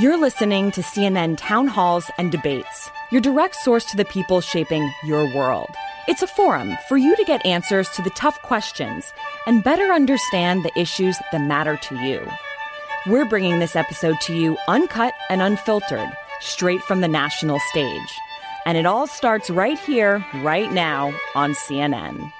You're listening to CNN town halls and debates, your direct source to the people shaping your world. It's a forum for you to get answers to the tough questions and better understand the issues that matter to you. We're bringing this episode to you uncut and unfiltered, straight from the national stage. And it all starts right here, right now on CNN.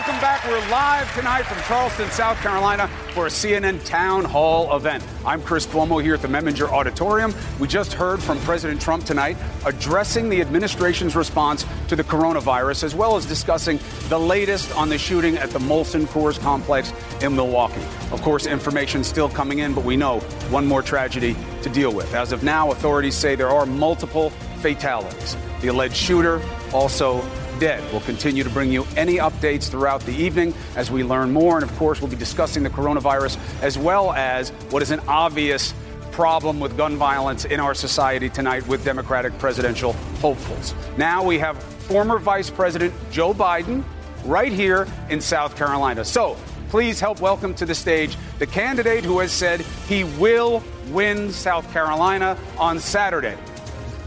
Welcome back. We're live tonight from Charleston, South Carolina for a CNN Town Hall event. I'm Chris Cuomo here at the Memminger Auditorium. We just heard from President Trump tonight addressing the administration's response to the coronavirus, as well as discussing the latest on the shooting at the Molson Coors complex in Milwaukee. Of course, information still coming in, but we know one more tragedy to deal with. As of now, authorities say there are multiple fatalities. The alleged shooter also dead. We'll continue to bring you any updates throughout the evening as we learn more. And of course, we'll be discussing the coronavirus as well as what is an obvious problem with gun violence in our society tonight with Democratic presidential hopefuls. Now we have former Vice President Joe Biden right here in South Carolina. So please help welcome to the stage the candidate who has said he will win South Carolina on Saturday.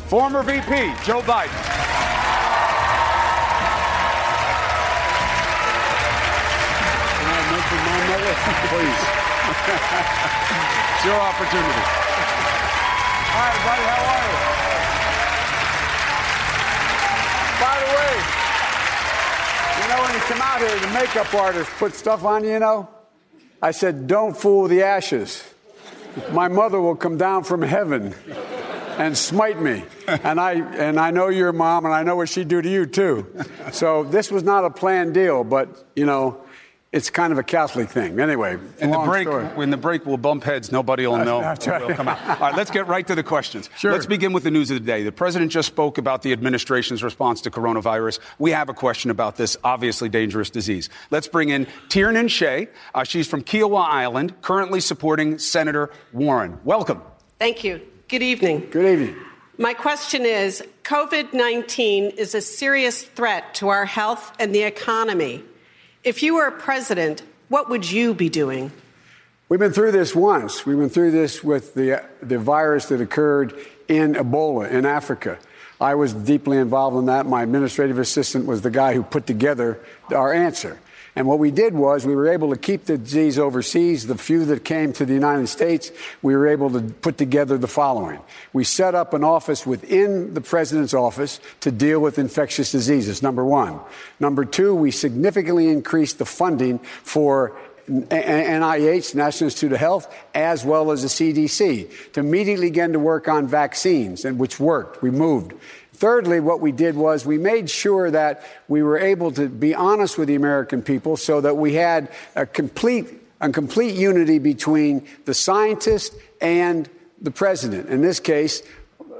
Former VP Joe Biden. Please. it's your opportunity. Hi, buddy. How are you? By the way, you know, when you come out here, the makeup artist put stuff on you, you know? I said, don't fool the ashes. My mother will come down from heaven and smite me. And I and I know your mom, and I know what she'd do to you too. So this was not a planned deal, but you know, it's kind of a Catholic thing. Anyway, in the break, story. when the break we'll bump heads, nobody will know. That's right. Will come out. All right, let's get right to the questions. Sure. Let's begin with the news of the day. The president just spoke about the administration's response to coronavirus. We have a question about this obviously dangerous disease. Let's bring in Tiernan Shea. Uh, she's from Kiawah Island, currently supporting Senator Warren. Welcome. Thank you. Good evening. Good evening. My question is COVID 19 is a serious threat to our health and the economy. If you were a president, what would you be doing? We've been through this once. We went through this with the, the virus that occurred in Ebola in Africa. I was deeply involved in that. My administrative assistant was the guy who put together our answer. And what we did was we were able to keep the disease overseas. The few that came to the United States, we were able to put together the following. We set up an office within the president's office to deal with infectious diseases, number one. Number two, we significantly increased the funding for NIH, National Institute of Health, as well as the CDC, to immediately begin to work on vaccines, and which worked. We moved. Thirdly, what we did was we made sure that we were able to be honest with the American people so that we had a complete, a complete unity between the scientist and the president. In this case,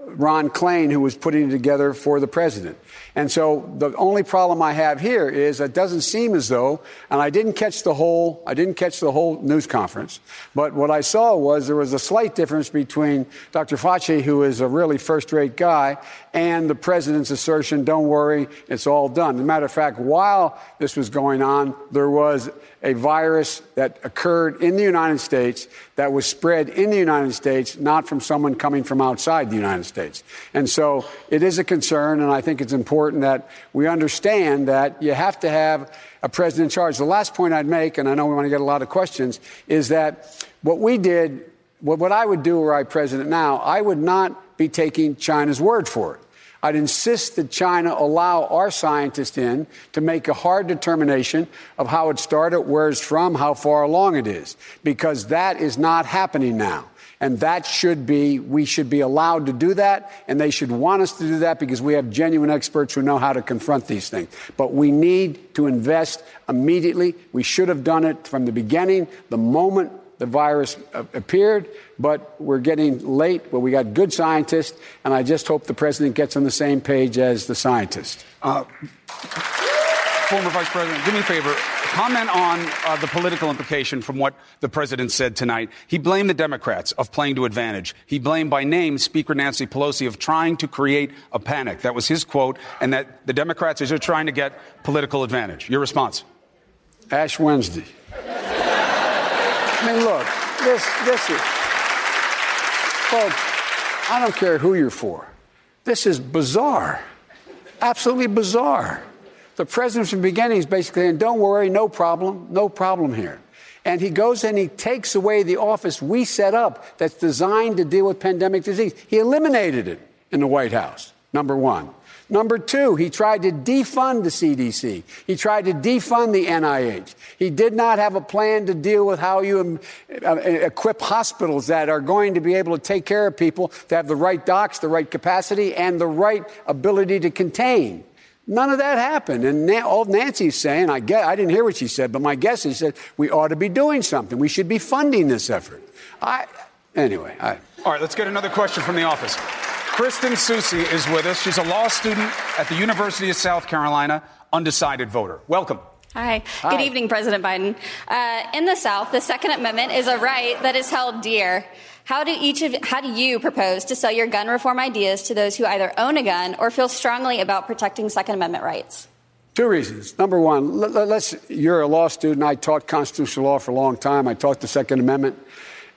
Ron Klain, who was putting it together for the president. And so the only problem I have here is it doesn't seem as though, and I didn't catch the whole, I didn't catch the whole news conference, but what I saw was there was a slight difference between Dr. Fauci, who is a really first-rate guy, and the president's assertion, don't worry, it's all done. As a matter of fact, while this was going on, there was a virus that occurred in the United States that was spread in the United States, not from someone coming from outside the United States. And so it is a concern, and I think it's important that we understand that you have to have a president in charge. The last point I'd make, and I know we want to get a lot of questions, is that what we did, what, what I would do were I president now, I would not be taking China's word for it. I'd insist that China allow our scientists in to make a hard determination of how it started, where it's from, how far along it is, because that is not happening now. And that should be, we should be allowed to do that, and they should want us to do that because we have genuine experts who know how to confront these things. But we need to invest immediately. We should have done it from the beginning, the moment the virus appeared, but we're getting late. But we got good scientists, and I just hope the president gets on the same page as the scientists. Uh, former vice president, do me a favor. Comment on uh, the political implication from what the president said tonight. He blamed the Democrats of playing to advantage. He blamed by name Speaker Nancy Pelosi of trying to create a panic. That was his quote, and that the Democrats are just trying to get political advantage. Your response? Ash Wednesday. I mean, look, this, this is, folks, I don't care who you're for. This is bizarre. Absolutely bizarre. The president from the beginning is basically, and don't worry, no problem, no problem here. And he goes and he takes away the office we set up that's designed to deal with pandemic disease. He eliminated it in the White House, number one. Number two, he tried to defund the CDC. He tried to defund the NIH. He did not have a plan to deal with how you um, uh, equip hospitals that are going to be able to take care of people to have the right docs, the right capacity, and the right ability to contain. None of that happened. And all Nancy's saying, I, get, I didn't hear what she said, but my guess is that we ought to be doing something. We should be funding this effort. I, anyway, I. All right, let's get another question from the office. Kristen Soucy is with us. She's a law student at the University of South Carolina, undecided voter. Welcome. Hi. Hi. Good evening, President Biden. Uh, in the South, the Second Amendment is a right that is held dear. How do each of how do you propose to sell your gun reform ideas to those who either own a gun or feel strongly about protecting Second Amendment rights? Two reasons. Number one, let, us you're a law student. I taught constitutional law for a long time. I taught the Second Amendment.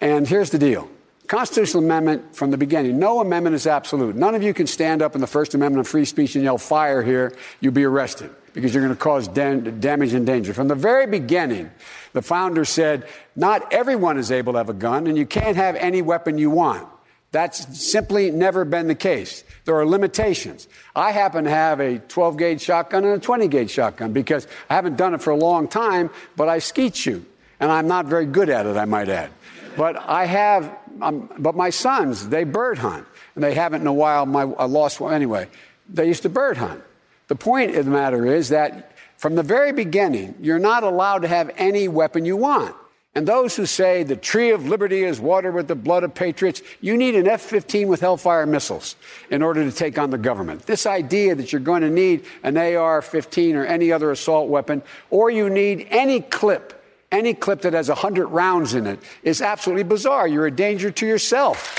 And here's the deal. Constitutional amendment from the beginning. No amendment is absolute. None of you can stand up in the First Amendment of free speech and yell fire here. You'll be arrested because you're going to cause damage and danger. From the very beginning, the founder said, not everyone is able to have a gun, and you can't have any weapon you want. That's simply never been the case. There are limitations. I happen to have a 12 gauge shotgun and a 20 gauge shotgun because I haven't done it for a long time, but I skeet shoot. And I'm not very good at it, I might add. But I have, um, but my sons, they bird hunt. And they haven't in a while. My, I lost one anyway. They used to bird hunt. The point of the matter is that from the very beginning, you're not allowed to have any weapon you want. And those who say the tree of liberty is watered with the blood of patriots, you need an F 15 with Hellfire missiles in order to take on the government. This idea that you're going to need an AR 15 or any other assault weapon, or you need any clip, any clip that has 100 rounds in it, is absolutely bizarre. You're a danger to yourself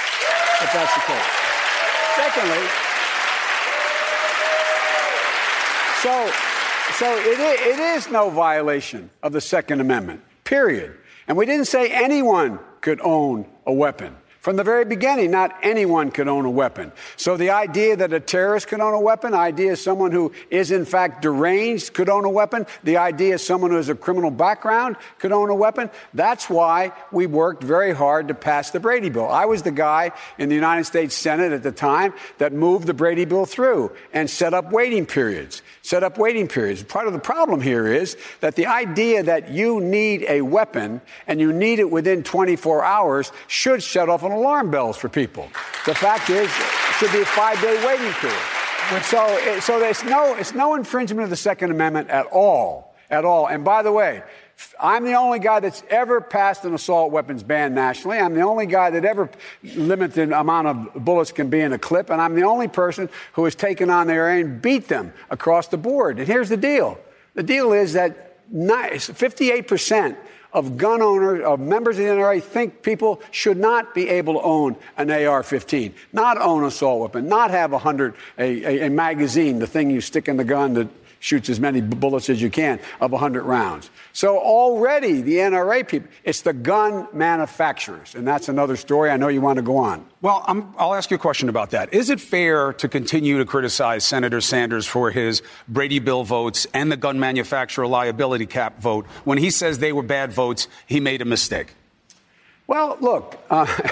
if that's the case. Secondly, so so it it is no violation of the Second Amendment, period. And we didn't say anyone could own a weapon. From the very beginning, not anyone could own a weapon. So the idea that a terrorist could own a weapon, the idea someone who is in fact deranged could own a weapon, the idea someone who has a criminal background could own a weapon, that's why we worked very hard to pass the Brady Bill. I was the guy in the United States Senate at the time that moved the Brady Bill through and set up waiting periods. Set up waiting periods. Part of the problem here is that the idea that you need a weapon and you need it within 24 hours should shut off an alarm bells for people. The fact is, it should be a five day waiting period. So, so there's no, it's no infringement of the Second Amendment at all. At all. And by the way, I'm the only guy that's ever passed an assault weapons ban nationally. I'm the only guy that ever limited the amount of bullets can be in a clip. And I'm the only person who has taken on their and beat them across the board. And here's the deal. The deal is that 58% of gun owners, of members of the NRA, think people should not be able to own an AR-15, not own an assault weapon, not have a hundred a, a, a magazine, the thing you stick in the gun that shoots as many bullets as you can of 100 rounds. So already the NRA people, it's the gun manufacturers. And that's another story. I know you want to go on. Well, i will ask you a question about that. Is it fair to continue to criticize Senator Sanders for his Brady Bill votes and the gun manufacturer liability cap vote when he says they were bad votes? He made a mistake. Well, look. Uh,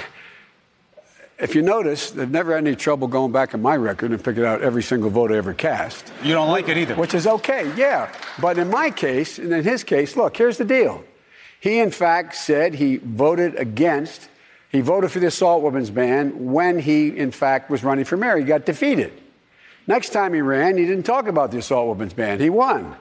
if you notice, they've never had any trouble going back in my record and picking out every single vote I ever cast. You don't like it either. Which is okay, yeah. But in my case, and in his case, look, here's the deal. He, in fact, said he voted against, he voted for the assault weapons ban when he, in fact, was running for mayor. He got defeated. Next time he ran, he didn't talk about the assault weapons ban. He won.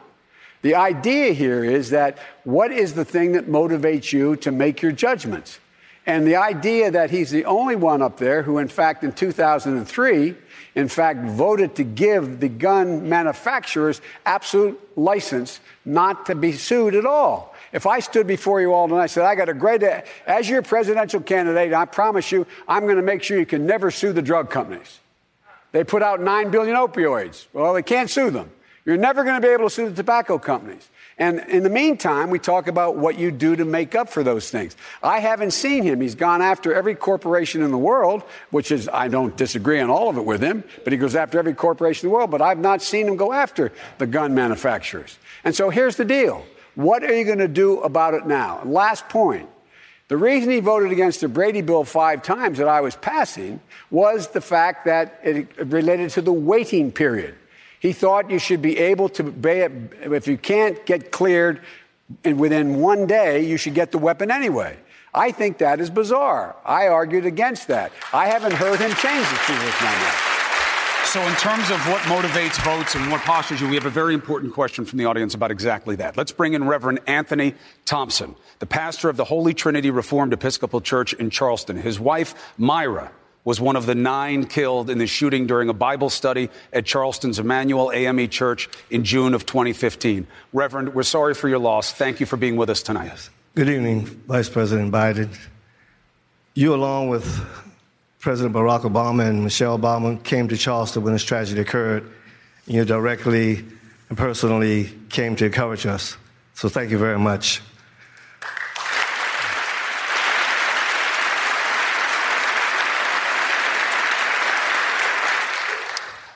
The idea here is that what is the thing that motivates you to make your judgments? And the idea that he's the only one up there who, in fact, in 2003, in fact, voted to give the gun manufacturers absolute license not to be sued at all. If I stood before you all tonight and I said, I got a great, as your presidential candidate, I promise you, I'm going to make sure you can never sue the drug companies. They put out 9 billion opioids. Well, they can't sue them. You're never going to be able to sue the tobacco companies. And in the meantime, we talk about what you do to make up for those things. I haven't seen him. He's gone after every corporation in the world, which is, I don't disagree on all of it with him, but he goes after every corporation in the world. But I've not seen him go after the gun manufacturers. And so here's the deal what are you going to do about it now? Last point. The reason he voted against the Brady bill five times that I was passing was the fact that it related to the waiting period. He thought you should be able to, if you can't get cleared within one day, you should get the weapon anyway. I think that is bizarre. I argued against that. I haven't heard him change position on that. So, in terms of what motivates votes and what postures you, we have a very important question from the audience about exactly that. Let's bring in Reverend Anthony Thompson, the pastor of the Holy Trinity Reformed Episcopal Church in Charleston. His wife, Myra, was one of the nine killed in the shooting during a Bible study at Charleston's Emanuel AME Church in June of 2015. Reverend, we're sorry for your loss. Thank you for being with us tonight. Good evening, Vice President Biden. You, along with President Barack Obama and Michelle Obama, came to Charleston when this tragedy occurred. You directly and personally came to encourage us. So thank you very much.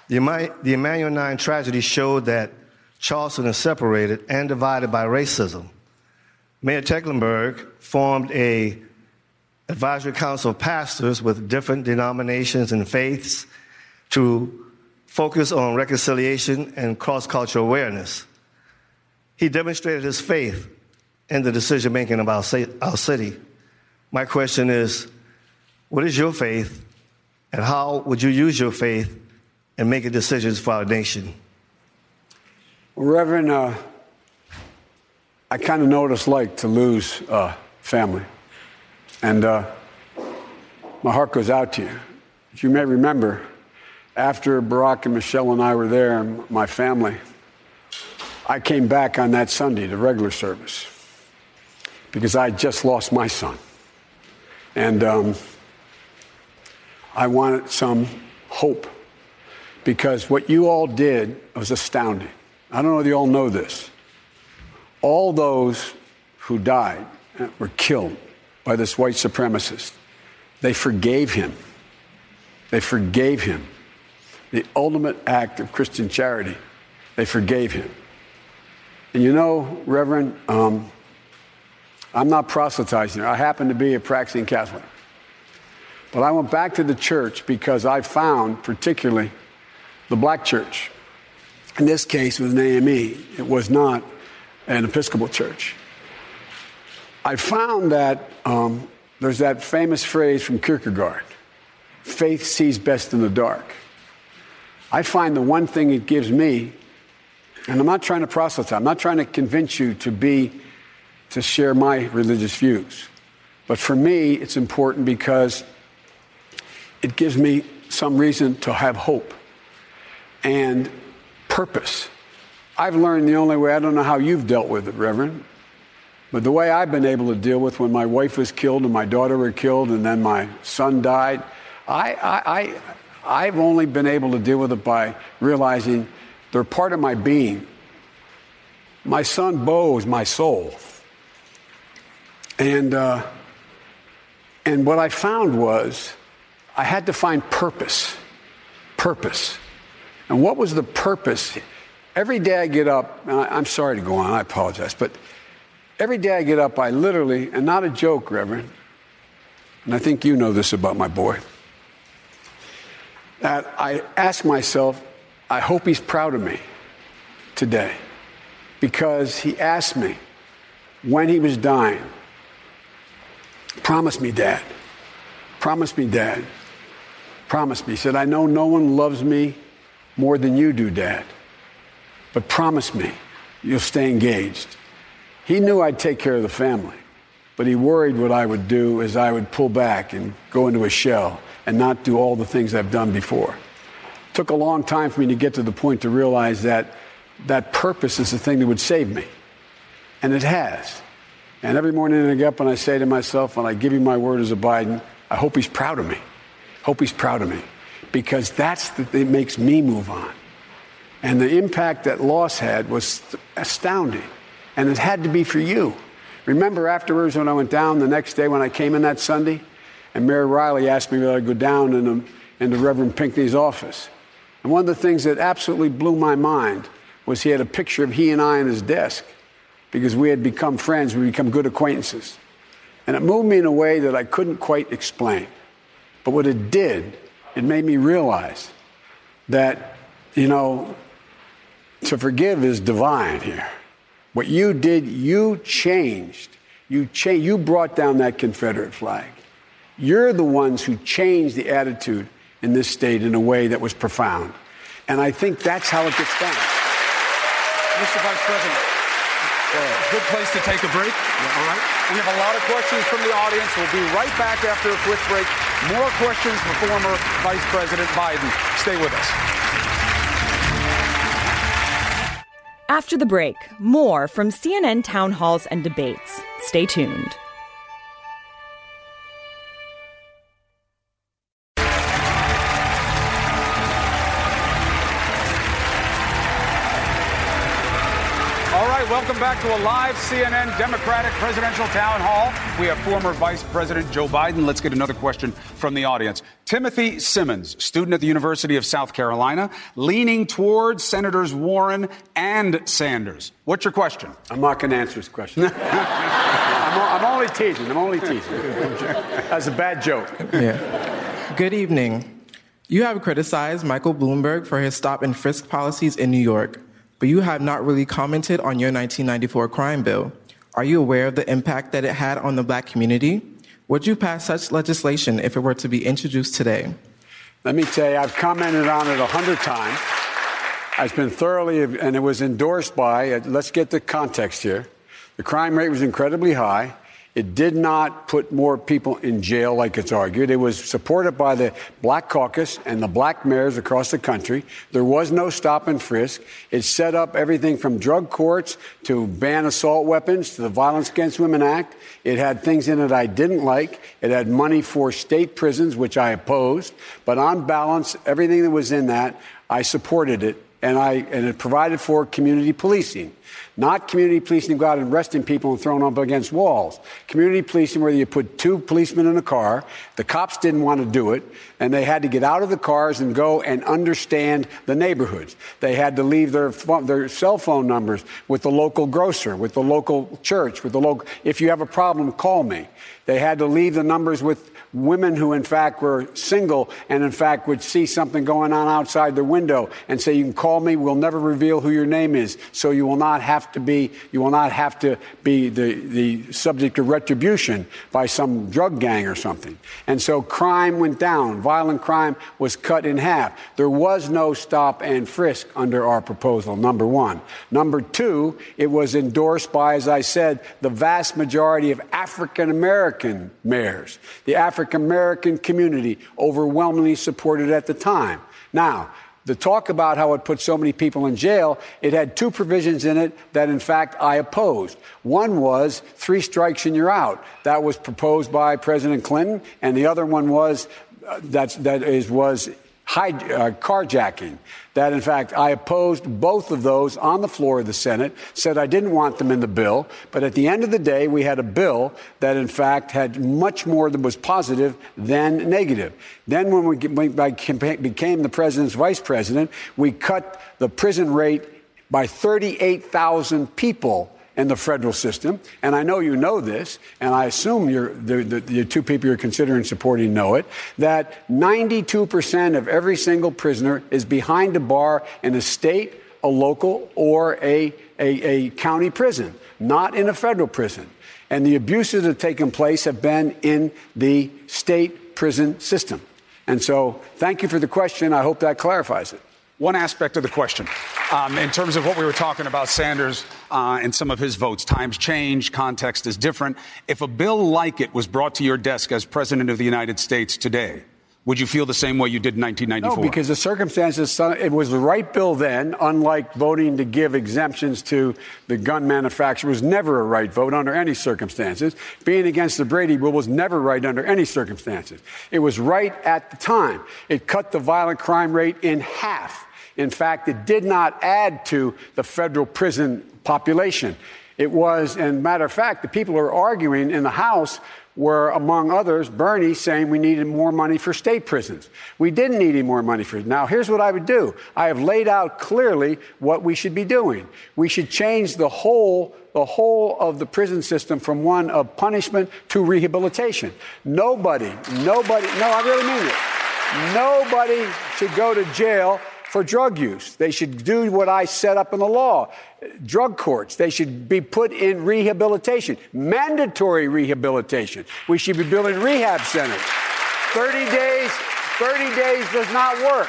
The, Emanuel 9 tragedy showed that Charleston is separated and divided by racism. Mayor Tecklenburg formed a advisory council of pastors with different denominations and faiths to focus on reconciliation and cross-cultural awareness. He demonstrated his faith in the decision making of our, our city. My question is, what is your faith and how would you use your faith and making decisions for our nation. Reverend, uh, I kind of know what it's like to lose uh, family. And uh, my heart goes out to you. As you may remember, after Barack and Michelle and I were there, my family, I came back on that Sunday to regular service because I just lost my son. And um, I wanted some hope because what you all did was astounding. I don't know if you all know this. All those who died were killed by this white supremacist. They forgave him. They forgave him. The ultimate act of Christian charity. They forgave him. And you know, Reverend, um, I'm not proselytizing. I happen to be a practicing Catholic. But I went back to the church because I found, particularly, the black church. In this case, it was an AME. It was not an Episcopal church. I found that um, there's that famous phrase from Kierkegaard faith sees best in the dark. I find the one thing it gives me, and I'm not trying to proselytize, I'm not trying to convince you to be, to share my religious views. But for me, it's important because it gives me some reason to have hope and purpose. I've learned the only way, I don't know how you've dealt with it, Reverend, but the way I've been able to deal with when my wife was killed and my daughter were killed and then my son died, I, I, I, have only been able to deal with it by realizing they're part of my being. My son Bo is my soul. And, uh, and what I found was I had to find purpose. Purpose. And what was the purpose? Every day I get up, I, am sorry to go on, I apologize, but every day I get up, I literally, and not a joke, Reverend, and I think you know this about my boy, that I ask myself, I hope he's proud of me today because he asked me when he was dying, promise me, Dad, promise me, Dad, promise me. He said, I know no one loves me more than you do, Dad. But promise me you'll stay engaged. He knew I'd take care of the family. but he worried what I would do is I would pull back and go into a shell and not do all the things I've done before. It took a long time for me to get to the point to realize that that purpose is the thing that would save me. And it has. And every morning I get up and I say to myself, when I give you my word as a Biden, I hope he's proud of me. Hope he's proud of me. Because that's the that makes me move on. And the impact that loss had was astounding. And it had to be for you. Remember afterwards when I went down the next day when I came in that Sunday? And Mayor Riley asked me whether I'd go down in the, into Reverend Pinckney's office. And one of the things that absolutely blew my mind was he had a picture of he and I on his desk because we had become friends, we become good acquaintances. And it moved me in a way that I couldn't quite explain. But what it did, it made me realize that, you know, to forgive is divine here. What you did, you changed. You changed. You brought down that Confederate flag. You're the ones who changed the attitude in this state in a way that was profound. And I think that's how it gets done. Mr. Vice President, good place to take a break. Yeah, all right. We have a lot of questions from the audience. We'll be right back after a quick break. More questions for former Vice President Biden. Stay with us. After the break, more from CNN town halls and debates. Stay tuned. Welcome back to a live CNN Democratic presidential town hall. We have former Vice President Joe Biden. Let's get another question from the audience. Timothy Simmons, student at the University of South Carolina, leaning towards Senators Warren and Sanders. What's your question? I'm not going to answer his question. I'm, I'm, only teasing. I'm only teasing. That's a bad joke. Yeah. Good evening. You have criticized Michael Bloomberg for his stop and frisk policies in New York but you have not really commented on your 1994 crime bill. Are you aware of the impact that it had on the black community? Would you pass such legislation if it were to be introduced today? Let me tell you, I've commented on it a hundred times. It's been thoroughly, and it was endorsed by, uh, let's get the context here. The crime rate was incredibly high. It did not put more people in jail like it's argued. It was supported by the Black Caucus and the black mayors across the country. There was no stop and frisk. It set up everything from drug courts to ban assault weapons to the Violence Against Women Act. It had things in it I didn't like. It had money for state prisons, which I opposed. But on balance, everything that was in that, I supported it. And, I, and it provided for community policing. Not community policing go out and arresting people and throwing them up against walls. Community policing where you put two policemen in a car. The cops didn't want to do it, and they had to get out of the cars and go and understand the neighborhoods. They had to leave their their cell phone numbers with the local grocer, with the local church, with the local. If you have a problem, call me. They had to leave the numbers with women who, in fact, were single and, in fact, would see something going on outside their window and say, You can call me, we'll never reveal who your name is. So you will not have to be, you will not have to be the, the subject of retribution by some drug gang or something. And so crime went down. Violent crime was cut in half. There was no stop and frisk under our proposal, number one. Number two, it was endorsed by, as I said, the vast majority of African American mayors. The African American community overwhelmingly supported at the time. Now, the talk about how it put so many people in jail, it had two provisions in it that, in fact, I opposed. One was three strikes and you're out. That was proposed by President Clinton, and the other one was uh, that is was high, uh, carjacking. That, in fact, I opposed both of those on the floor of the Senate, said I didn't want them in the bill. But at the end of the day, we had a bill that, in fact, had much more that was positive than negative. Then, when we, became the president's vice president, we cut the prison rate by 38,000 people in the federal system. And I know you know this, and I assume you're, the, the, the two people you're considering supporting know it, that 92% of every single prisoner is behind a bar in a state, a local, or a, a, a county prison, not in a federal prison. And the abuses that have taken place have been in the state prison system. And so, thank you for the question. I hope that clarifies it. One aspect of the question. Um, in terms of what we were talking about, Sanders uh, and some of his votes, times change, context is different. If a bill like it was brought to your desk as President of the United States today, would you feel the same way you did in 1994? No, because the circumstances, it was the right bill then, unlike voting to give exemptions to the gun manufacturer was never a right vote under any circumstances. Being against the Brady bill was never right under any circumstances. It was right at the time. It cut the violent crime rate in half. In fact, it did not add to the federal prison population. It was, and matter of fact, the people who are arguing in the House were, among others, Bernie saying we needed more money for state prisons. We didn't need any more money for. it. Now, here's what I would do. I have laid out clearly what we should be doing. We should change the whole the whole of the prison system from one of punishment to rehabilitation. Nobody, nobody, no, I really mean it. Nobody should go to jail for drug use. They should do what I set up in the law drug courts. They should be put in rehabilitation, mandatory rehabilitation. We should be building rehab centers. 30 days, 30 days does not work.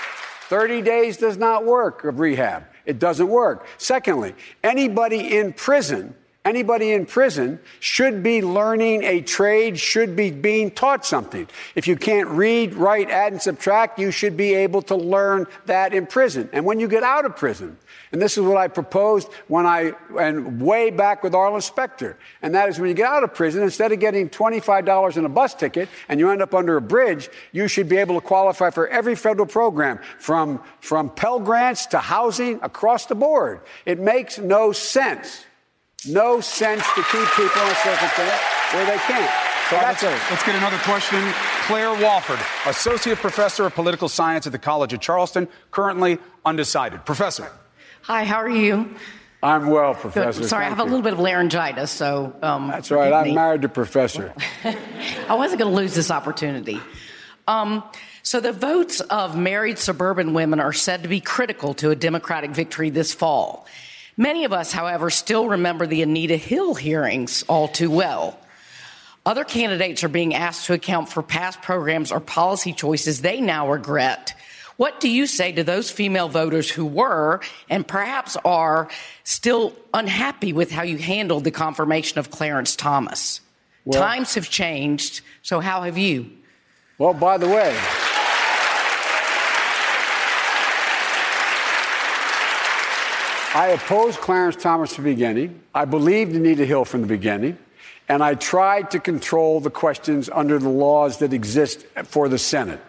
30 days does not work of rehab. It doesn't work. Secondly, anybody in prison Anybody in prison should be learning a trade, should be being taught something. If you can't read, write, add, and subtract, you should be able to learn that in prison. And when you get out of prison, and this is what I proposed when I, and way back with Arlen Specter, and that is when you get out of prison, instead of getting $25 in a bus ticket and you end up under a bridge, you should be able to qualify for every federal program from, from Pell Grants to housing across the board. It makes no sense no sense to keep people in a circumstance where they can't. So that's it. Let's get another question. Claire Wofford, Associate Professor of Political Science at the College of Charleston, currently undecided. Professor. Hi, how are you? I'm well, Professor. Good. Sorry, Thank I have you. a little bit of laryngitis, so. Um, That's right. I'm me. married to Professor. I wasn't going to lose this opportunity. Um, so, the votes of married suburban women are said to be critical to a Democratic victory this fall. Many of us, however, still remember the Anita Hill hearings all too well. Other candidates are being asked to account for past programs or policy choices they now regret. What do you say to those female voters who were and perhaps are still unhappy with how you handled the confirmation of Clarence Thomas? Well, Times have changed, so how have you? Well, by the way, I opposed Clarence Thomas from the beginning. I believed Anita Hill from the beginning. And I tried to control the questions under the laws that exist for the Senate.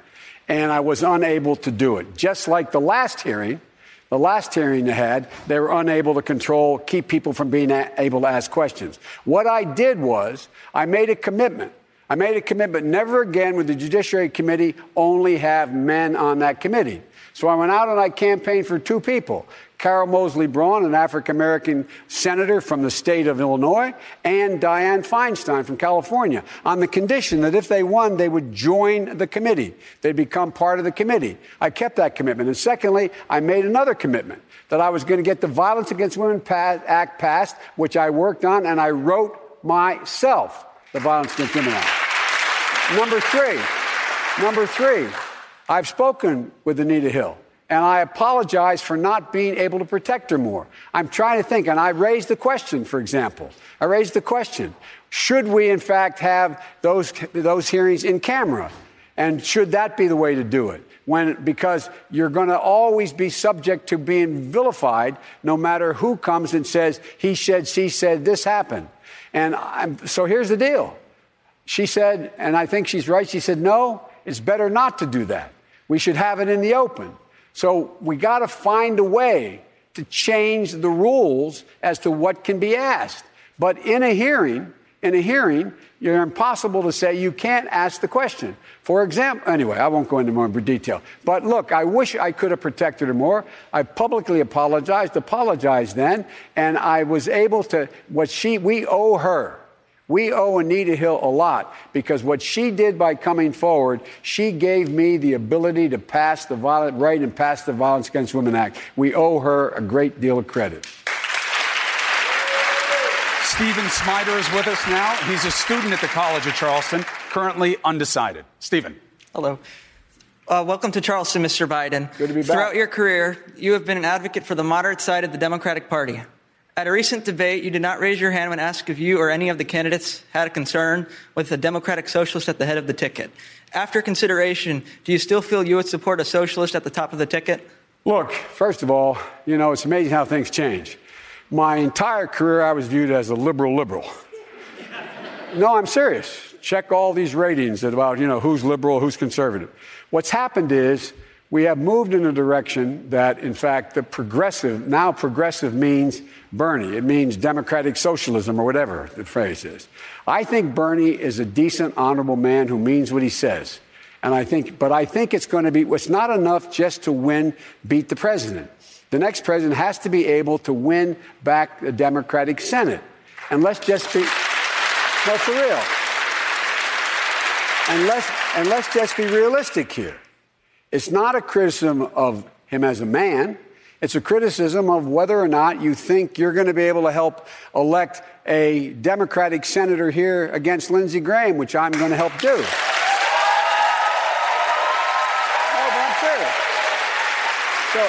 And I was unable to do it. Just like the last hearing, the last hearing they had, they were unable to control, keep people from being able to ask questions. What I did was, I made a commitment. I made a commitment never again would the Judiciary Committee only have men on that committee. So I went out and I campaigned for two people Carol Moseley Braun, an African American senator from the state of Illinois, and Dianne Feinstein from California, on the condition that if they won, they would join the committee. They'd become part of the committee. I kept that commitment. And secondly, I made another commitment that I was going to get the Violence Against Women Act passed, which I worked on, and I wrote myself the Violence Against Women Act. Number three, number three, I've spoken with Anita Hill and I apologize for not being able to protect her more. I'm trying to think, and I raised the question, for example. I raised the question should we, in fact, have those, those hearings in camera? And should that be the way to do it? When, because you're going to always be subject to being vilified no matter who comes and says, he said, she said, this happened. And I'm, so here's the deal. She said, and I think she's right, she said, no, it's better not to do that. We should have it in the open. So we got to find a way to change the rules as to what can be asked. But in a hearing, in a hearing, you're impossible to say you can't ask the question. For example, anyway, I won't go into more detail. But look, I wish I could have protected her more. I publicly apologized, apologized then, and I was able to, what she, we owe her we owe Anita Hill a lot because what she did by coming forward, she gave me the ability to pass the violent right and pass the Violence Against Women Act. We owe her a great deal of credit. Stephen Smider is with us now. He's a student at the College of Charleston, currently undecided. Stephen. Hello. Uh, welcome to Charleston, Mr. Biden. Good to be back. Throughout your career, you have been an advocate for the moderate side of the Democratic Party. At a recent debate, you did not raise your hand when asked if you or any of the candidates had a concern with a Democratic socialist at the head of the ticket. After consideration, do you still feel you would support a socialist at the top of the ticket? Look, first of all, you know, it's amazing how things change. My entire career, I was viewed as a liberal liberal. No, I'm serious. Check all these ratings about, you know, who's liberal, who's conservative. What's happened is we have moved in a direction that, in fact, the progressive, now progressive means Bernie. It means democratic socialism or whatever the phrase is. I think Bernie is a decent, honorable man who means what he says. And I think, but I think it's going to be, it's not enough just to win, beat the president. The next president has to be able to win back the Democratic Senate. And let's just be, no, for real. And let's, and let's just be realistic here. It's not a criticism of him as a man. It's a criticism of whether or not you think you're going to be able to help elect a Democratic senator here against Lindsey Graham, which I'm going to help do. No, I'm serious. So,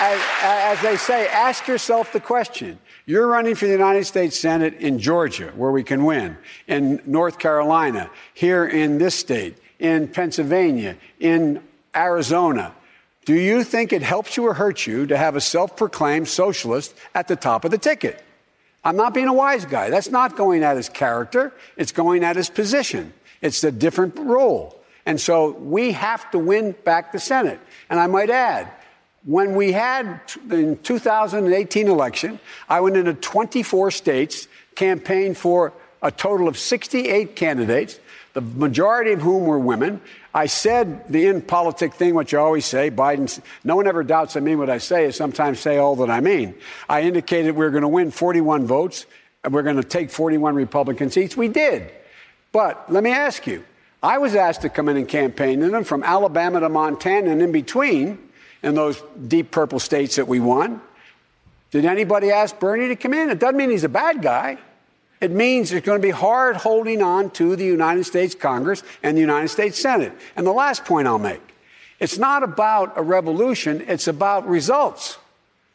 as, as they say, ask yourself the question. You're running for the United States Senate in Georgia, where we can win, in North Carolina, here in this state, in Pennsylvania, in Arizona. Do you think it helps you or hurts you to have a self proclaimed socialist at the top of the ticket? I'm not being a wise guy. That's not going at his character, it's going at his position. It's a different role. And so we have to win back the Senate. And I might add, when we had the 2018 election, I went into 24 states, campaigned for a total of 68 candidates, the majority of whom were women. I said the in politic thing, which I always say. Biden, no one ever doubts I mean what I say. I sometimes say all that I mean. I indicated we are going to win 41 votes and we're going to take 41 Republican seats. We did. But let me ask you I was asked to come in and campaign in them from Alabama to Montana and in between in those deep purple states that we won. Did anybody ask Bernie to come in? It doesn't mean he's a bad guy. It means it's going to be hard holding on to the United States Congress and the United States Senate. And the last point I'll make it's not about a revolution, it's about results.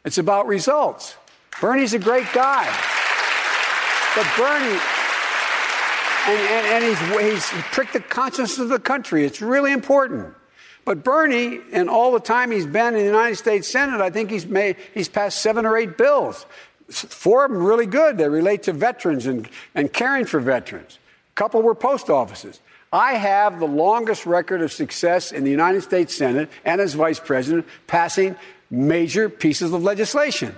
It's about results. Bernie's a great guy. But Bernie, and, and, and he's, he's pricked the conscience of the country. It's really important. But Bernie, in all the time he's been in the United States Senate, I think he's made he's passed seven or eight bills. Four of them really good. They relate to veterans and, and caring for veterans. A couple were post offices. I have the longest record of success in the United States Senate and as vice president passing major pieces of legislation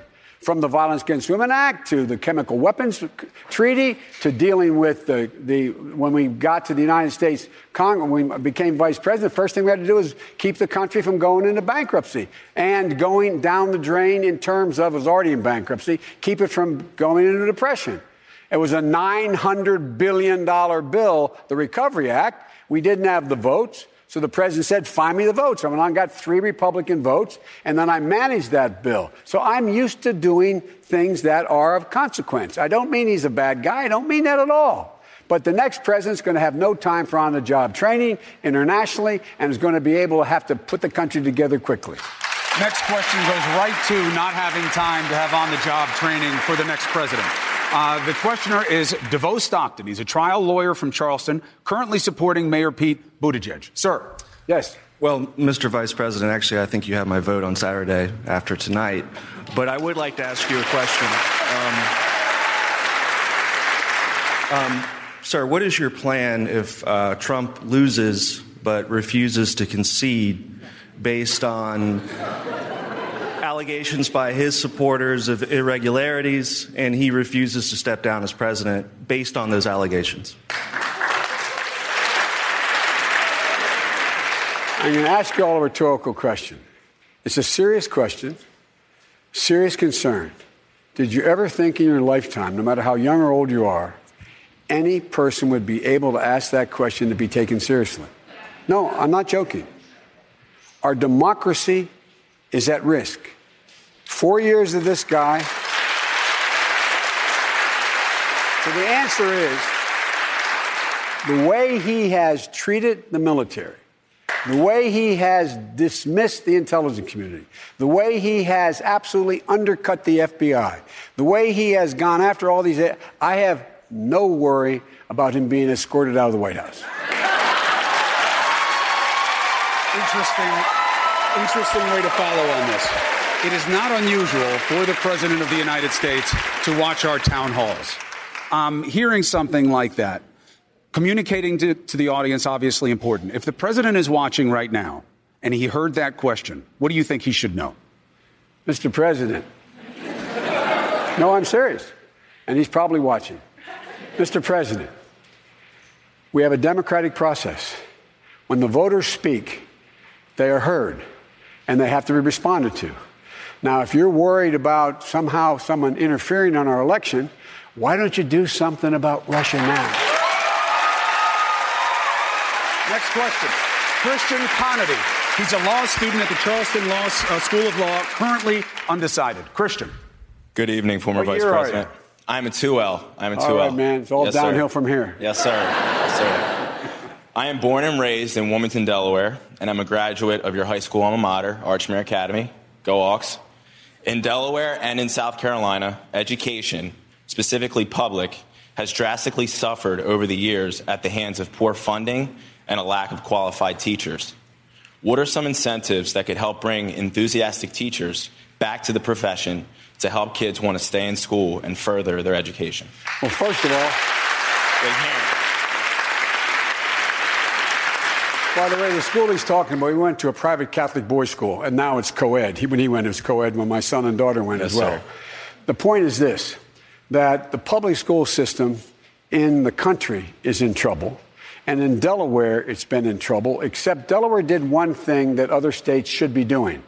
from the Violence Against Women Act to the Chemical Weapons Treaty to dealing with the, the when we got to the United States Congress, when we became vice president, the first thing we had to do was keep the country from going into bankruptcy and going down the drain in terms of, it was already in bankruptcy, keep it from going into depression. It was a $900 billion bill, the Recovery Act. We didn't have the votes. So the president said, Find me the votes. I went on, got three Republican votes, and then I managed that bill. So I'm used to doing things that are of consequence. I don't mean he's a bad guy, I don't mean that at all. But the next president's going to have no time for on the job training internationally and is going to be able to have to put the country together quickly. Next question goes right to not having time to have on the job training for the next president. Uh, the questioner is DeVoe Stockton. He's a trial lawyer from Charleston, currently supporting Mayor Pete Buttigieg. Sir. Yes. Well, Mr. Vice President, actually, I think you have my vote on Saturday after tonight. But I would like to ask you a question. Um, um, sir, what is your plan if uh, Trump loses but refuses to concede based on allegations by his supporters of irregularities, and he refuses to step down as president based on those allegations. I'm going to ask you all a rhetorical question. It's a serious question, serious concern. Did you ever think in your lifetime, no matter how young or old you are, any person would be able to ask that question to be taken seriously? No, I'm not joking. Our democracy is at risk. Four years of this guy. So the answer is the way he has treated the military, the way he has dismissed the intelligence community, the way he has absolutely undercut the FBI, the way he has gone after all these, I have no worry about him being escorted out of the White House. Interesting, interesting way to follow on this. It is not unusual for the President of the United States to watch our town halls. Um, hearing something like that, communicating to, to the audience, obviously important. If the President is watching right now and he heard that question, what do you think he should know? Mr. President. no, I'm serious. And he's probably watching. Mr. President, we have a democratic process. When the voters speak, they are heard and they have to be responded to. Now, if you're worried about somehow someone interfering on our election, why don't you do something about Russia now? Next question. Christian Conedy. He's a law student at the Charleston law, uh, School of Law, currently undecided. Christian. Good evening, former What Vice President. I'm a 2L. I'm a 2L. All right, man. It's all Yes, sir. downhill from here. Yes, sir. Yes, sir. I am born and raised in Wilmington, Delaware, and I'm a graduate of your high school alma mater, Archmere Academy. Go Hawks. In Delaware and in South Carolina, education, specifically public, has drastically suffered over the years at the hands of poor funding and a lack of qualified teachers. What are some incentives that could help bring enthusiastic teachers back to the profession to help kids want to stay in school and further their education? Well, first of all, Wait, here. By the way, the school he's talking about, he went to a private Catholic boys' school, and now it's co ed. He, when he went, it was co ed when my son and daughter went Yes, as well. sir. The point is this that the public school system in the country is in trouble. And in Delaware, it's been in trouble, except Delaware did one thing that other states should be doing.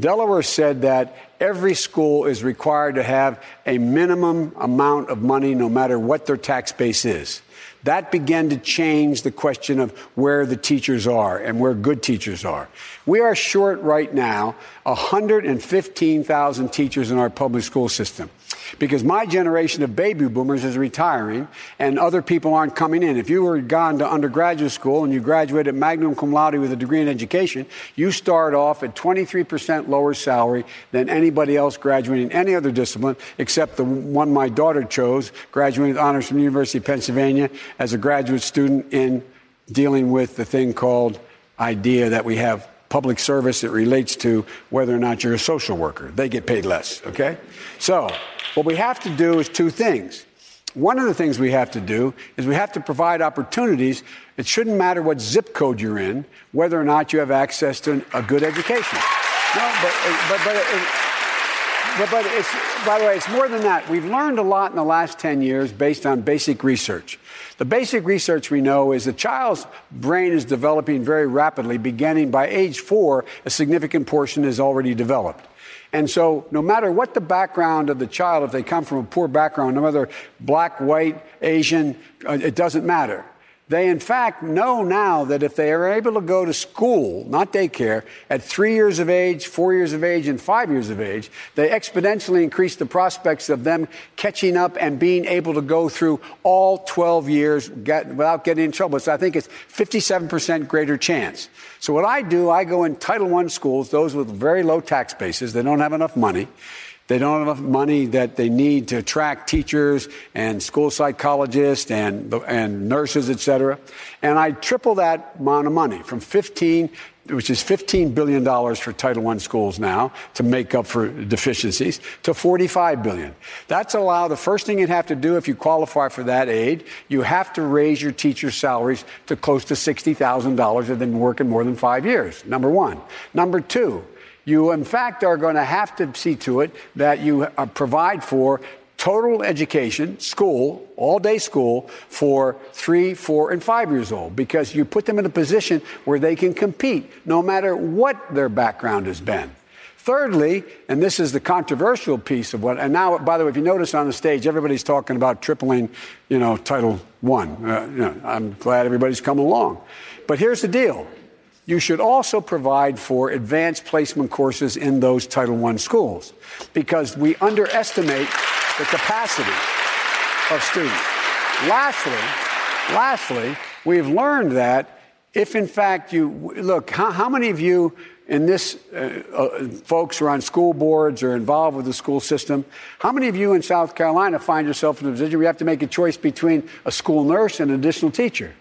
Delaware said that every school is required to have a minimum amount of money no matter what their tax base is. That began to change the question of where the teachers are and where good teachers are. We are short right now 115,000 teachers in our public school system because my generation of baby boomers is retiring and other people aren't coming in. If you were gone to undergraduate school and you graduated magna cum laude with a degree in education, you start off at 23% lower salary than anybody else graduating in any other discipline except the one my daughter chose, graduating with honors from the University of Pennsylvania as a graduate student in dealing with the thing called idea that we have public service that relates to whether or not you're a social worker. They get paid less, okay? So, what we have to do is two things. One of the things we have to do is we have to provide opportunities. It shouldn't matter what zip code you're in, whether or not you have access to a good education. No, but, but, but, it, but, but it's, by the way, it's more than that. We've learned a lot in the last 10 years based on basic research. The basic research we know is the child's brain is developing very rapidly. Beginning by age four, a significant portion is already developed. And so, no matter what the background of the child, if they come from a poor background, no matter black, white, Asian, uh, it doesn't matter. They, in fact, know now that if they are able to go to school, not daycare, at three years of age, four years of age, and five years of age, they exponentially increase the prospects of them catching up and being able to go through all 12 years get, without getting in trouble. So I think it's 57% greater chance. So what I do, I go in Title I schools, those with very low tax bases. They don't have enough money. They don't have enough money that they need to attract teachers and school psychologists and, and nurses, et cetera. And I triple that amount of money from 15, which is $15 billion for Title I schools now to make up for deficiencies, to 45 billion. That's allow the first thing you'd have to do if you qualify for that aid, you have to raise your teachers' salaries to close to $60,000 if they've been working more than five years. Number one. Number two, you, in fact, are going to have to see to it that you uh, provide for total education, school, all day school for three, four, and five years old because you put them in a position where they can compete no matter what their background has been. Thirdly, and this is the controversial piece of what, and now, by the way, if you notice on the stage, everybody's talking about tripling, you know, Title One. Uh, you know, I'm glad everybody's coming along. But here's the deal you should also provide for advanced placement courses in those Title I schools because we underestimate the capacity of students. Lastly, lastly, we've learned that if in fact you look, how, how many of you in this uh, uh, folks who are on school boards or involved with the school system, how many of you in South Carolina find yourself in a position where you have to make a choice between a school nurse and an additional teacher?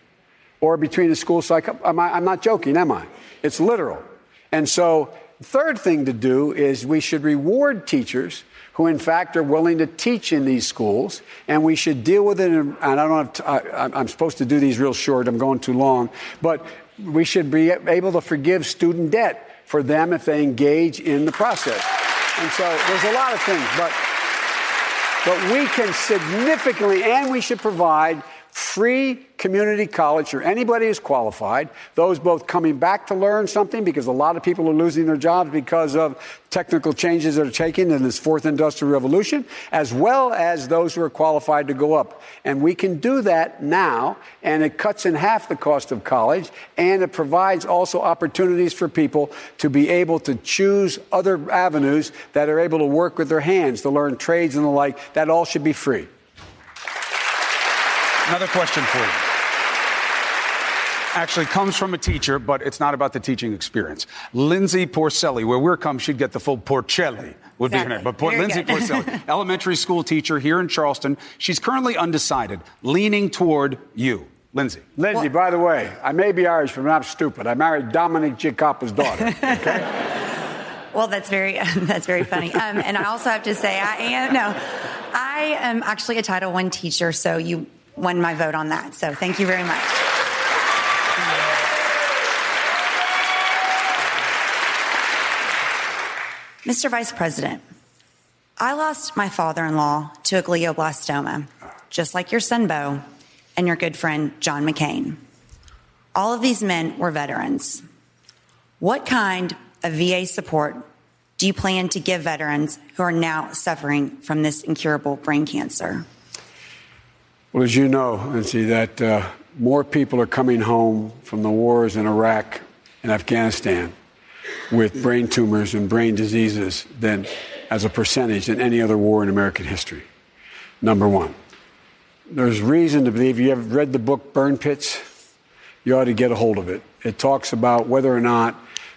Or between a school psych? I'm, I'm not joking, am I? It's literal. And so, third thing to do is we should reward teachers who, in fact, are willing to teach in these schools, and we should deal with it. And I don't I'm supposed to do these real short. I'm going too long, but we should be able to forgive student debt for them if they engage in the process. And so there's a lot of things, but but we can significantly, and we should provide free community college for anybody who's qualified, those both coming back to learn something because a lot of people are losing their jobs because of technical changes that are taken in this fourth industrial revolution, as well as those who are qualified to go up. And we can do that now, and it cuts in half the cost of college, and it provides also opportunities for people to be able to choose other avenues that are able to work with their hands, to learn trades and the like. That all should be free. Another question for you. Actually, comes from a teacher, but it's not about the teaching experience. Lindsay Porcelli, where we're come, she'd get the full Porcelli would exactly. be her name. But Por- Lindsay Porcelli, elementary school teacher here in Charleston. She's currently undecided, leaning toward you. Lindsay. Lindsay, by the way, I may be Irish, but I'm not stupid. I married Dominic Giacoppa's daughter. Okay. well, that's very that's very funny. Um, and I also have to say, I am no, I am actually a Title One teacher, so you won my vote on that. So thank you very much. Mr. Vice President, I lost my father in law to a glioblastoma, just like your son, Bo, and your good friend, John McCain. All of these men were veterans. What kind of VA support do you plan to give veterans who are now suffering from this incurable brain cancer? Well, as you know, Lindsay, that uh, more people are coming home from the wars in Iraq and Afghanistan with brain tumors and brain diseases than as a percentage than any other war in American history. Number one. There's reason to believe you have read the book Burn Pits. You ought to get a hold of it. It talks about whether or not,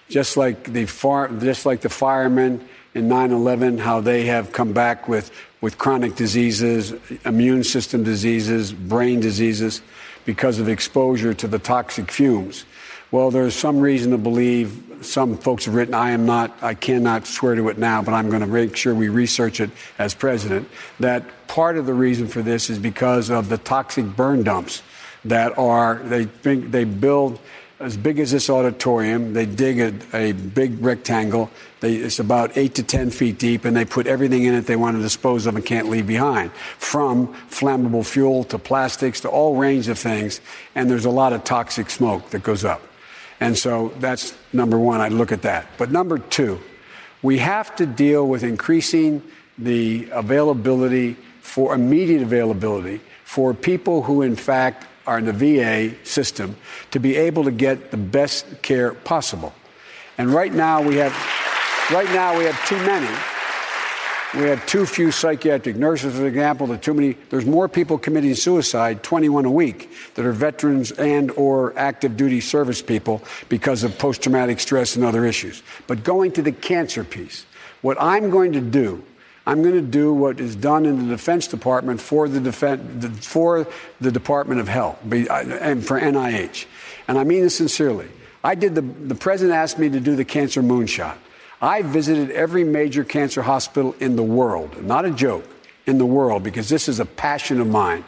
just like the far, just like the firemen in 9/11, how they have come back with with chronic diseases, immune system diseases, brain diseases because of exposure to the toxic fumes. Well, there's some reason to believe, some folks have written, I am not, I cannot swear to it now, but I'm going to make sure we research it as president, that part of the reason for this is because of the toxic burn dumps that are, they think they build as big as this auditorium. They dig a, a big rectangle. They, it's about eight to 10 feet deep, and they put everything in it they want to dispose of and can't leave behind, from flammable fuel to plastics to all range of things. And there's a lot of toxic smoke that goes up. And so that's number one. I'd look at that. But number two, we have to deal with increasing the availability for immediate availability for people who, in fact, are in the VA system to be able to get the best care possible. And right now we have, right now we have too many. We have too few psychiatric nurses, for example. There too many. There's more people committing suicide, 21 a week, that are veterans and or active duty service people because of post-traumatic stress and other issues. But going to the cancer piece, what I'm going to do I'm going to do what is done in the Defense Department for the, for the Department of Health uh, and for NIH. And I mean this sincerely. I did the, the president asked me to do the cancer moonshot. I visited every major cancer hospital in the world, not a joke, in the world, because this is a passion of mine.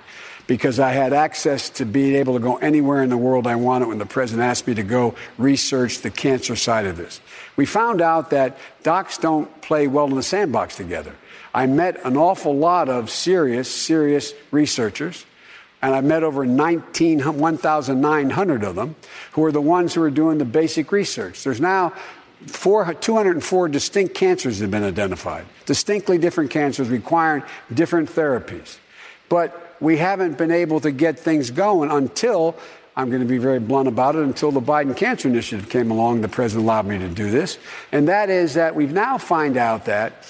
Because I had access to being able to go anywhere in the world I wanted when the president asked me to go research the cancer side of this. We found out that docs don't play well in the sandbox together. I met an awful lot of serious, serious researchers, and I met over 1,900 of them who are the ones who are doing the basic research. There's now four, 204 distinct cancers that have been identified, distinctly different cancers requiring different therapies. But we haven't been able to get things going until I'm going to be very blunt about it until the Biden Cancer Initiative came along. The president allowed me to do this. And that is that we've now find out that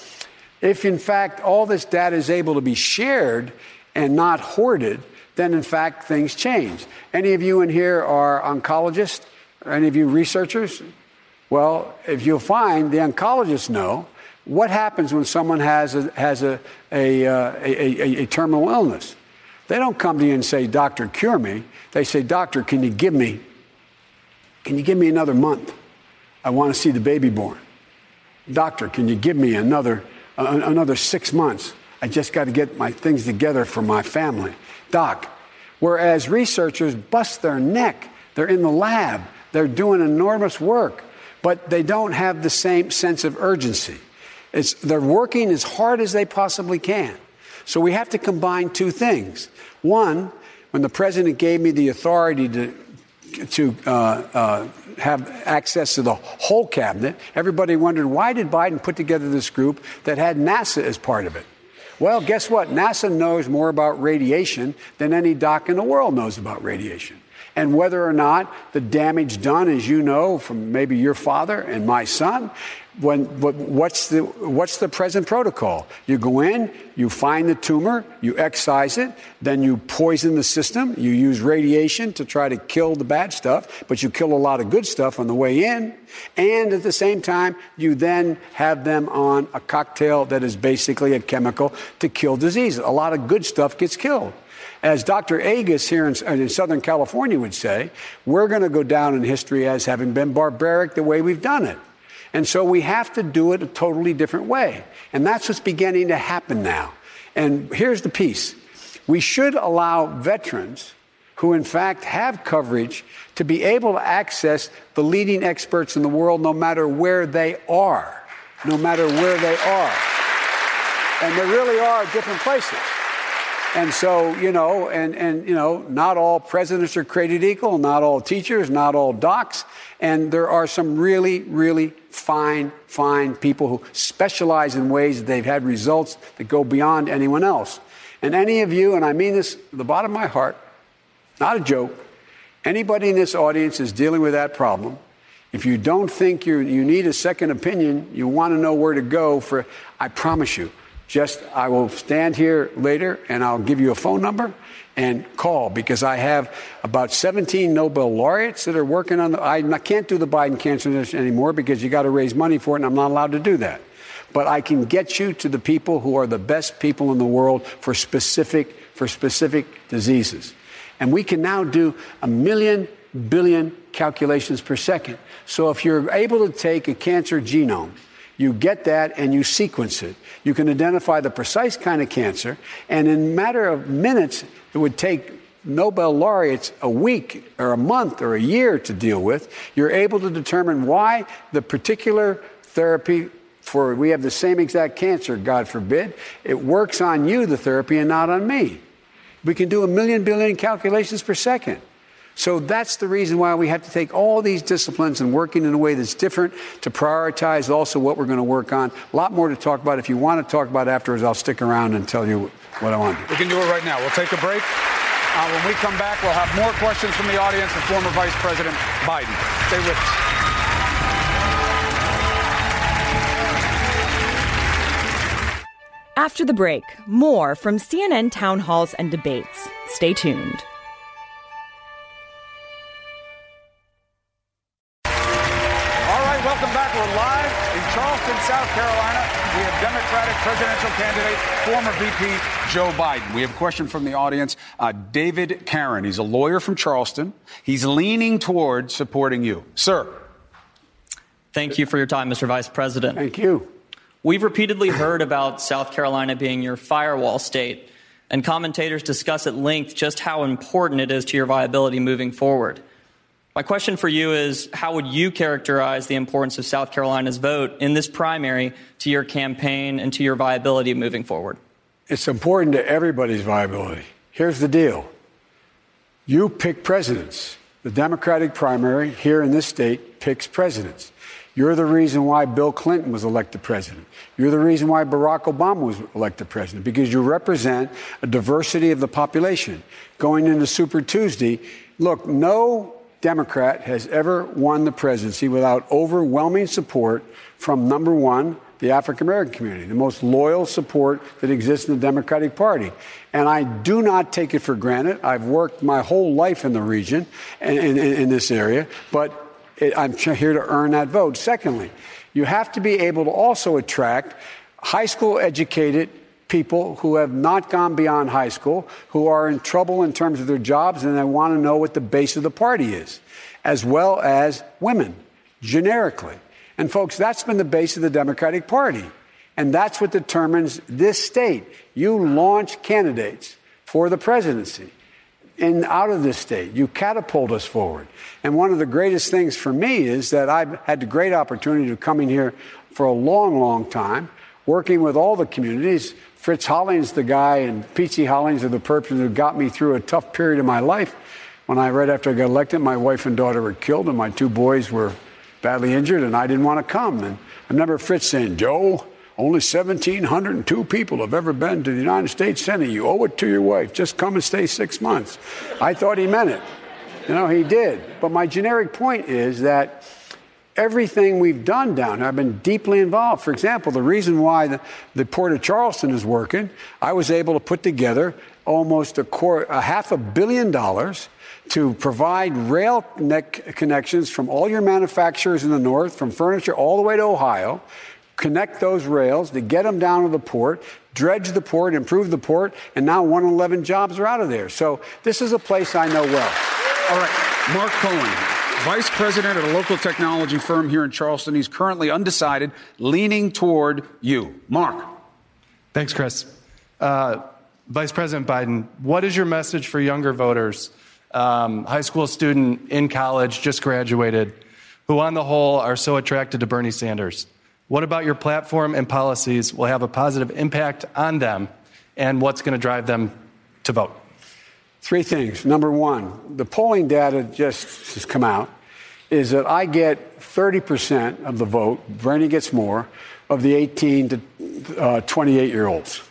if in fact all this data is able to be shared and not hoarded, then in fact things change. Any of you in here are oncologists? Any of you researchers? Well, if you'll find the oncologists know what happens when someone has a, has a, uh, a, a, a terminal illness. They don't come to you and say, Doctor, cure me. They say, Doctor, can you give me, can you give me another month? I want to see the baby born. Doctor, can you give me another, another six months? I just got to get my things together for my family. Doc, whereas researchers bust their neck, they're in the lab, they're doing enormous work, but they don't have the same sense of urgency. It's, they're working as hard as they possibly can. So we have to combine two things. One, when the president gave me the authority to, to uh, uh, have access to the whole cabinet, everybody wondered why did Biden put together this group that had NASA as part of it? Well, guess what? NASA knows more about radiation than any doc in the world knows about radiation. And whether or not the damage done, as you know from maybe your father and my son, when, what's, the, what's the present protocol? You go in, you find the tumor, you excise it, then you poison the system, you use radiation to try to kill the bad stuff, but you kill a lot of good stuff on the way in. And at the same time, you then have them on a cocktail that is basically a chemical to kill diseases. A lot of good stuff gets killed. As Dr. Agus here in, in Southern California would say, we're going to go down in history as having been barbaric the way we've done it. And so we have to do it a totally different way. And that's what's beginning to happen now. And here's the piece we should allow veterans who, in fact, have coverage to be able to access the leading experts in the world no matter where they are. No matter where they are. And there really are different places. And so, you know, and, and, you know, not all presidents are created equal, not all teachers, not all docs. And there are some really, really fine, fine people who specialize in ways that they've had results that go beyond anyone else. And any of you, and I mean this the bottom of my heart, not a joke, anybody in this audience is dealing with that problem. If you don't think you you need a second opinion, you want to know where to go for, I promise you, just I will stand here later and I'll give you a phone number and call because I have about 17 Nobel laureates that are working on the. I can't do the Biden Cancer Initiative anymore because you got to raise money for it, and I'm not allowed to do that. But I can get you to the people who are the best people in the world for specific for specific diseases, and we can now do a million billion calculations per second. So if you're able to take a cancer genome you get that and you sequence it. You can identify the precise kind of cancer, and in matter of minutes, it would take Nobel laureates a week or a month or a year to deal with. You're able to determine why the particular therapy for we have the same exact cancer, God forbid, it works on you, the therapy, and not on me. We can do a million billion calculations per second. So that's the reason why we have to take all these disciplines and working in a way that's different to prioritize also what we're going to work on. A lot more to talk about. If you want to talk about afterwards, I'll stick around and tell you what I want to do. We can do it right now. We'll take a break. Uh, when we come back, we'll have more questions from the audience and former Vice President Biden. Stay with us. After the break, more from CNN town halls and debates. Stay tuned. Presidential candidate, former VP Joe Biden. We have a question from the audience. Uh, David Karen, he's a lawyer from Charleston. He's leaning toward supporting you. Sir. Thank you for your time, Mr. Vice President. Thank you. We've repeatedly heard about South Carolina being your firewall state, and commentators discuss at length just how important it is to your viability moving forward. My question for you is how would you characterize the importance of South Carolina's vote in this primary to your campaign and to your viability moving forward? It's important to everybody's viability. Here's the deal you pick presidents. The Democratic primary here in this state picks presidents. You're the reason why Bill Clinton was elected president. You're the reason why Barack Obama was elected president, because you represent a diversity of the population. Going into Super Tuesday, look, no Democrat has ever won the presidency without overwhelming support from number one, the African American community, the most loyal support that exists in the Democratic Party. And I do not take it for granted. I've worked my whole life in the region, in, in, in this area, but it, I'm here to earn that vote. Secondly, you have to be able to also attract high school educated people who have not gone beyond high school, who are in trouble in terms of their jobs, and they want to know what the base of the party is, as well as women, generically. And folks, that's been the base of the Democratic Party. And that's what determines this state. You launch candidates for the presidency and out of this state. You catapult us forward. And one of the greatest things for me is that I've had the great opportunity to come in here for a long, long time, working with all the communities. Fritz Hollings, the guy, and Peatsy Hollings are the person who got me through a tough period of my life. When I, right after I got elected, my wife and daughter were killed, and my two boys were badly injured, and I didn't want to come. And I remember Fritz saying, Joe, only 1,702 people have ever been to the United States Senate. You owe it to your wife. Just come and stay six months. I thought he meant it. You know, he did. But my generic point is that everything we've done down there, I've been deeply involved. For example, the reason why the, the Port of Charleston is working, I was able to put together almost a, quarter, a half a billion dollars to provide rail connections from all your manufacturers in the north, from furniture all the way to Ohio, connect those rails to get them down to the port, dredge the port, improve the port, and now 111 jobs are out of there. So this is a place I know well. All right, Mark Cohen, vice president at a local technology firm here in Charleston. He's currently undecided, leaning toward you. Mark. Thanks, Chris. Uh, vice President Biden, what is your message for younger voters? Um, high school student in college, just graduated, who on the whole are so attracted to Bernie Sanders. What about your platform and policies will have a positive impact on them and what's going to drive them to vote? Three things. Number one, the polling data just has come out is that I get 30% of the vote, Bernie gets more, of the 18 to uh, 28 year olds.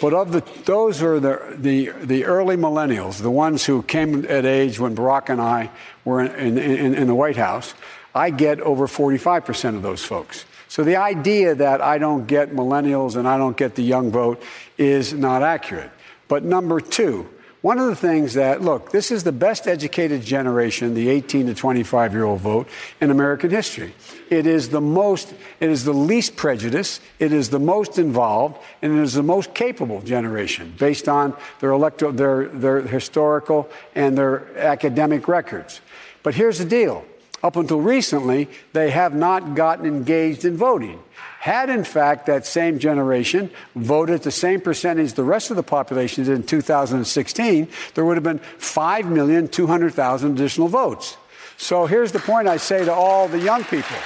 But of the, those are the, the, the early millennials, the ones who came at age when Barack and I were in, in, in the White House. I get over 45% of those folks. So the idea that I don't get millennials and I don't get the young vote is not accurate. But number two, one of the things that, look, this is the best educated generation, the 18 to 25 year old vote in American history. It is the most, it is the least prejudiced, it is the most involved, and it is the most capable generation based on their electoral, their, their historical and their academic records. But here's the deal. Up until recently, they have not gotten engaged in voting. Had, in fact, that same generation voted the same percentage the rest of the population did in 2016, there would have been 5,200,000 additional votes. So here's the point I say to all the young people.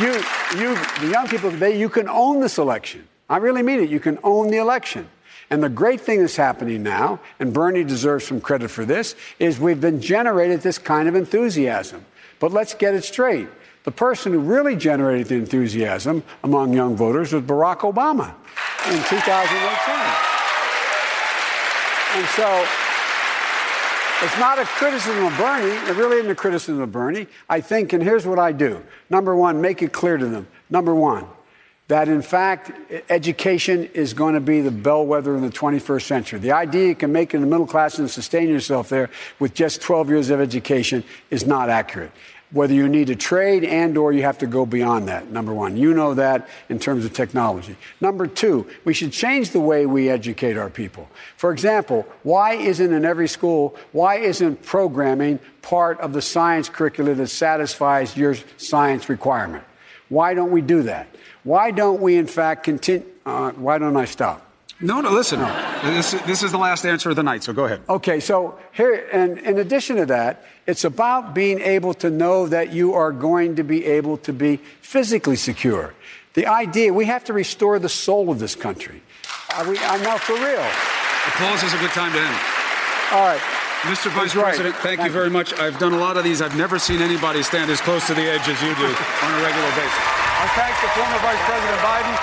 You, you, the young people today, you can own this election. I really mean it. You can own the election. And the great thing that's happening now, and Bernie deserves some credit for this, is we've been generated this kind of enthusiasm. But let's get it straight. The person who really generated the enthusiasm among young voters was Barack Obama in 2018. And so it's not a criticism of Bernie. It really isn't a criticism of Bernie. I think, and here's what I do. Number one, make it clear to them. Number one, that in fact education is going to be the bellwether in the 21st century. The idea you can make it in the middle class and sustain yourself there with just 12 years of education is not accurate. Whether you need a trade and or you have to go beyond that, number one. You know that in terms of technology. Number two, we should change the way we educate our people. For example, why isn't in every school, why isn't programming part of the science curricula that satisfies your science requirement? Why don't we do that? Why don't we, in fact, continue? Uh, why don't I stop? No, no, listen. No. This, this is the last answer of the night, so go ahead. Okay, so here, and in addition to that, it's about being able to know that you are going to be able to be physically secure. The idea, we have to restore the soul of this country. Are we, I'm now for real. Applause is a good time to end. All right. Mr. Vice right. President, thank, thank you very much. I've done a lot of these. I've never seen anybody stand as close to the edge as you do on a regular basis. I thank the former Vice President Biden.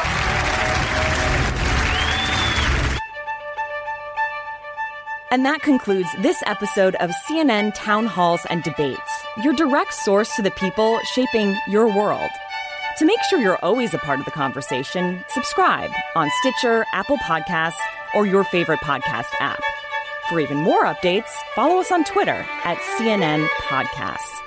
And that concludes this episode of CNN Town Halls and Debates, your direct source to the people shaping your world. To make sure you're always a part of the conversation, subscribe on Stitcher, Apple Podcasts, or your favorite podcast app. For even more updates, follow us on Twitter at CNN Podcasts.